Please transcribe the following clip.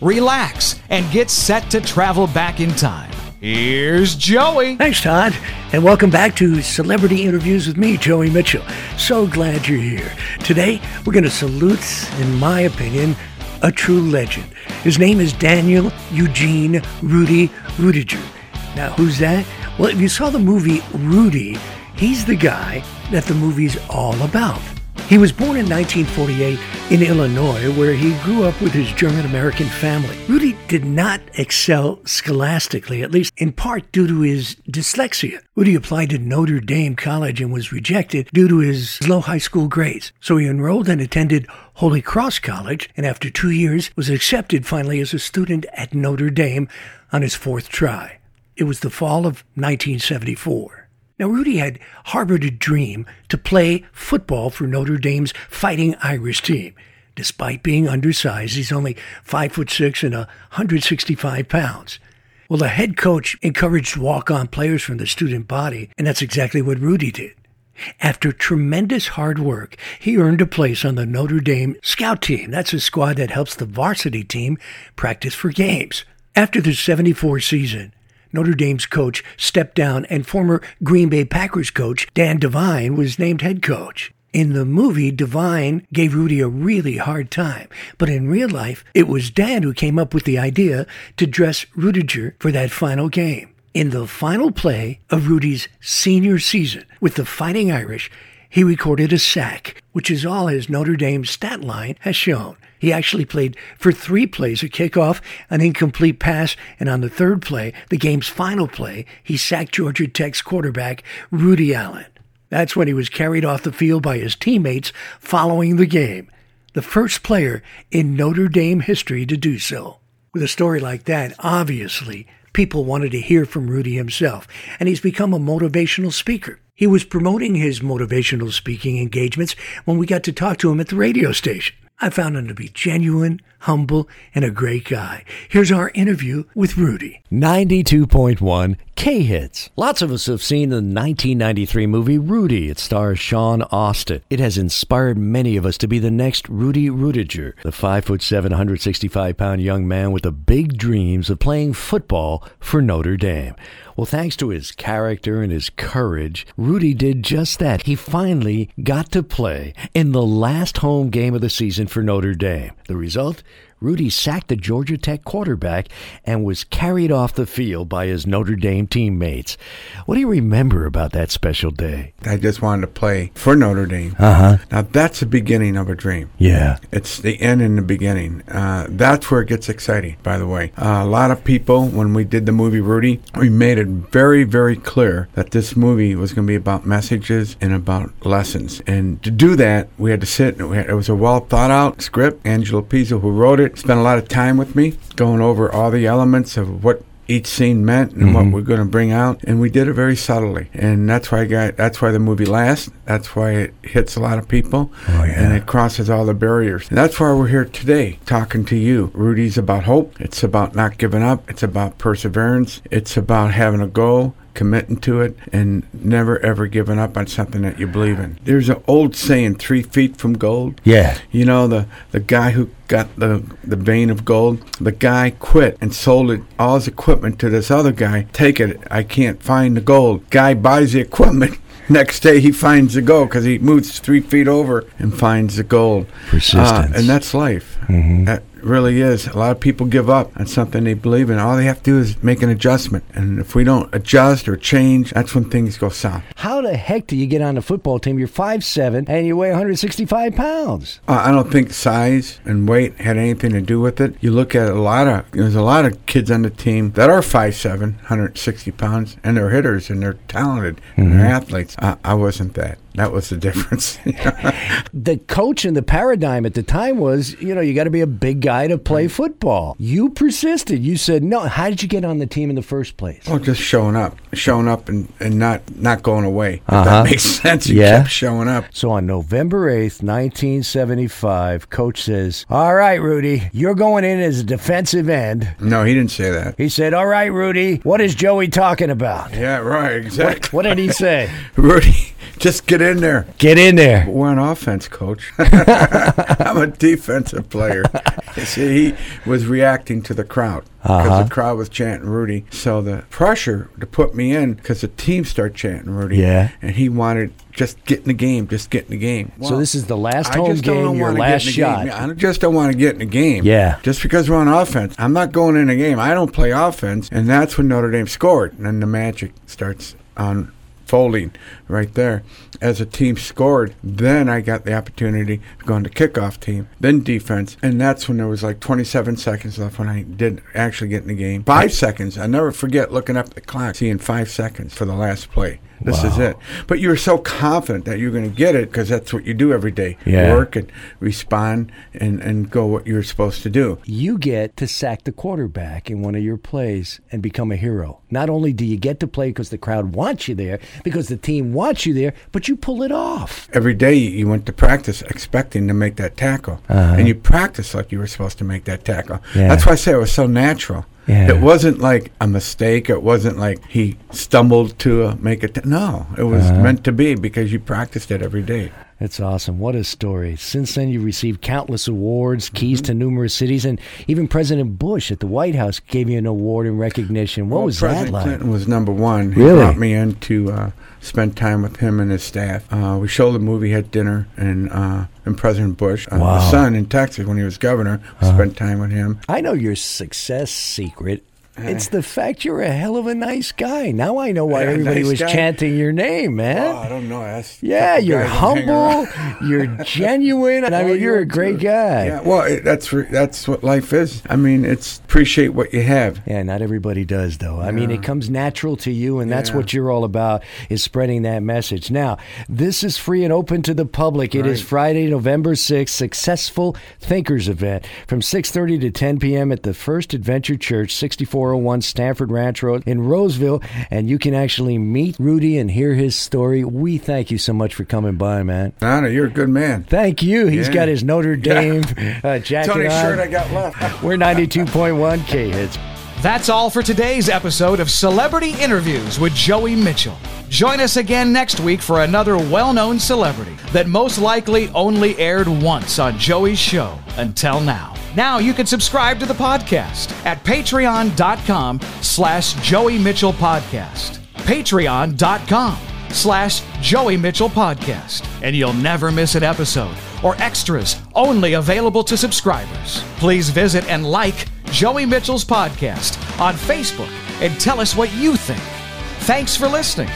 relax, and get set to travel back in time. Here's Joey. Thanks, Todd, and welcome back to Celebrity Interviews with me, Joey Mitchell. So glad you're here. Today, we're going to salute, in my opinion, a true legend. His name is Daniel Eugene Rudy Ruettiger. Now, who's that? Well, if you saw the movie Rudy, he's the guy that the movie's all about. He was born in 1948 in Illinois, where he grew up with his German American family. Rudy did not excel scholastically, at least in part due to his dyslexia. Rudy applied to Notre Dame College and was rejected due to his low high school grades. So he enrolled and attended Holy Cross College, and after two years was accepted finally as a student at Notre Dame on his fourth try. It was the fall of 1974. Now, Rudy had harbored a dream to play football for Notre Dame's Fighting Irish team. Despite being undersized, he's only 5 foot 6 and 165 pounds. Well, the head coach encouraged walk-on players from the student body, and that's exactly what Rudy did. After tremendous hard work, he earned a place on the Notre Dame scout team. That's a squad that helps the varsity team practice for games. After the 74 season, Notre Dame's coach stepped down and former Green Bay Packers coach Dan Devine was named head coach. In the movie, Devine gave Rudy a really hard time, but in real life, it was Dan who came up with the idea to dress Ruettiger for that final game. In the final play of Rudy's senior season with the Fighting Irish, he recorded a sack, which is all his Notre Dame stat line has shown. He actually played for three plays a kickoff, an incomplete pass, and on the third play, the game's final play, he sacked Georgia Tech's quarterback, Rudy Allen. That's when he was carried off the field by his teammates following the game. The first player in Notre Dame history to do so. With a story like that, obviously, people wanted to hear from Rudy himself, and he's become a motivational speaker. He was promoting his motivational speaking engagements when we got to talk to him at the radio station. I found him to be genuine, humble, and a great guy. Here's our interview with Rudy. 92.1 K Hits. Lots of us have seen the 1993 movie Rudy. It stars Sean Astin. It has inspired many of us to be the next Rudy Ruettiger, the 5'7, 165 pound young man with the big dreams of playing football for Notre Dame. Well, thanks to his character and his courage, Rudy did just that. He finally got to play in the last home game of the season for Notre Dame. The result? Rudy sacked the Georgia Tech quarterback and was carried off the field by his Notre Dame teammates. What do you remember about that special day? I just wanted to play for Notre Dame. Uh huh. Now that's the beginning of a dream. Yeah. It's the end and the beginning. Uh, that's where it gets exciting, by the way. Uh, a lot of people, when we did the movie Rudy, we made it very, very clear that this movie was going to be about messages and about lessons. And to do that, we had to sit, and we had, it was a well thought out script. Angelo Pizzo, who wrote it, spent a lot of time with me going over all the elements of what each scene meant and what mm-hmm. we're going to bring out and we did it very subtly. And that's why I got that's why the movie lasts that's why it hits a lot of people Oh, yeah. and it crosses all the barriers. And that's why we're here today talking to you. Rudy's about hope it's about not giving up it's about perseverance it's about having a goal committing to it and never ever giving up on something that you believe in there's an old saying three feet from gold Yeah. you know the the guy who got the the vein of gold. The guy quit and sold it all his equipment to this other guy. Take it. I can't find the gold. Guy buys the equipment. Next day he finds the gold because he moves three feet over and finds the gold. Persistence. Uh, and that's life. That really is. A lot of people give up on something they believe in. All they have to do is make an adjustment. And if we don't adjust or change, that's when things go south. How the heck do you get on the football team? You're 5'7 and you weigh 165 pounds. Uh, I don't think size and weight had anything to do with it. You look at a lot of there's a lot of kids on the team that are 5'7", 160 pounds, and they're hitters and they're talented and they're athletes. I, I wasn't that. That was the difference. the coach and the paradigm at the time was, you know, you got to be a big guy to play football. You persisted. You said no. How did you get on the team in the first place? oh, just showing up, showing up, and, and not not going away. If Uh-huh. that makes sense. You Yeah. kept showing up. So on November 8th, 1975, coach says, All right, Rudy, you're going in as a defensive end. No, he didn't say that. He said, All right, Rudy, what is Joey talking about? Yeah, right. Exactly. What did he say? Rudy, just get in there. Get in there. We're on offense, coach. I'm a defensive player. You See, he was reacting to the crowd because Uh-huh. the crowd was chanting Rudy. So the pressure to put me in because the team started chanting Rudy. Yeah. And he wanted just get in the game, just get in the game. So this is the last home game, your last get in the shot. game. I just don't want to get in the game. Yeah. Just because we're on offense. I'm not going in the game. I don't play offense. And that's when Notre Dame scored. And then the magic starts unfolding right there. As a team scored, then I got the opportunity to go on the kickoff team, then defense. And that's when there was like 27 seconds left when I did actually get in the game. Five seconds. I never forget looking up the clock, seeing five seconds for the last play. This is it. But you're so confident that you're going to get it because that's what you do every day. Yeah. Work and respond and, and go what you're supposed to do. you get to sack the quarterback in one of your plays and become a hero. Not only do you get to play because the crowd wants you there, because the team wants you there, but you pull it off. Every day you went to practice expecting to make that tackle. And you practice like you were supposed to make that tackle. Uh-huh. Yeah. That's why I say it was so natural. Yeah. It wasn't like a mistake. It wasn't like he stumbled to uh, make it. no, it was Uh-huh. meant to be because you practiced it every day. It's awesome. What a story. Since then, you've received countless awards, keys Mm-hmm. to numerous cities, and even President Bush at the White House gave you an award in recognition. What Well, was President that like? Clinton was number one. He Really? brought me in to uh, spend time with him and his staff. Uh, we showed the movie, had dinner, and uh, and President Bush, uh, Wow. Uh-huh. the son in Texas when he was governor, we spent time with him. I know your success secret. It's the fact you're a hell of a nice guy. Now I know why Yeah, everybody nice was guy. chanting your name, man. Oh, I don't know. That's Yeah, you're guys that hang around. humble. you're genuine. And I Well, mean, you're a great too. guy. Yeah, well, it, that's re- that's what life is. I mean, it's appreciate what you have. Yeah, not everybody does though. I mean, it comes natural to you, and that's Yeah. what you're all about is spreading that message. Now, this is free and open to the public. It is Right. Friday, November sixth, Successful Thinkers event from 6:30 to 10 p.m. at the First Adventure Church, 6401 Stanford Ranch Road in Roseville, and you can actually meet Rudy and hear his story. We thank you so much for coming by, man. Nana, you're a good man. Thank you. He's Yeah. got his Notre Dame uh, jacket It's only on. shirt I got left. We're 92.1 K hits. That's all for today's episode of Celebrity Interviews with Joey Mitchell. Join us again next week for another well known celebrity that most likely only aired once on Joey's show until now. Now you can subscribe to the podcast at patreon.com slash Joey Mitchell Podcast. Patreon.com slash Joey Mitchell Podcast. And you'll never miss an episode or extras only available to subscribers. Please visit and like Joey Mitchell's podcast on Facebook and tell us what you think. Thanks for listening.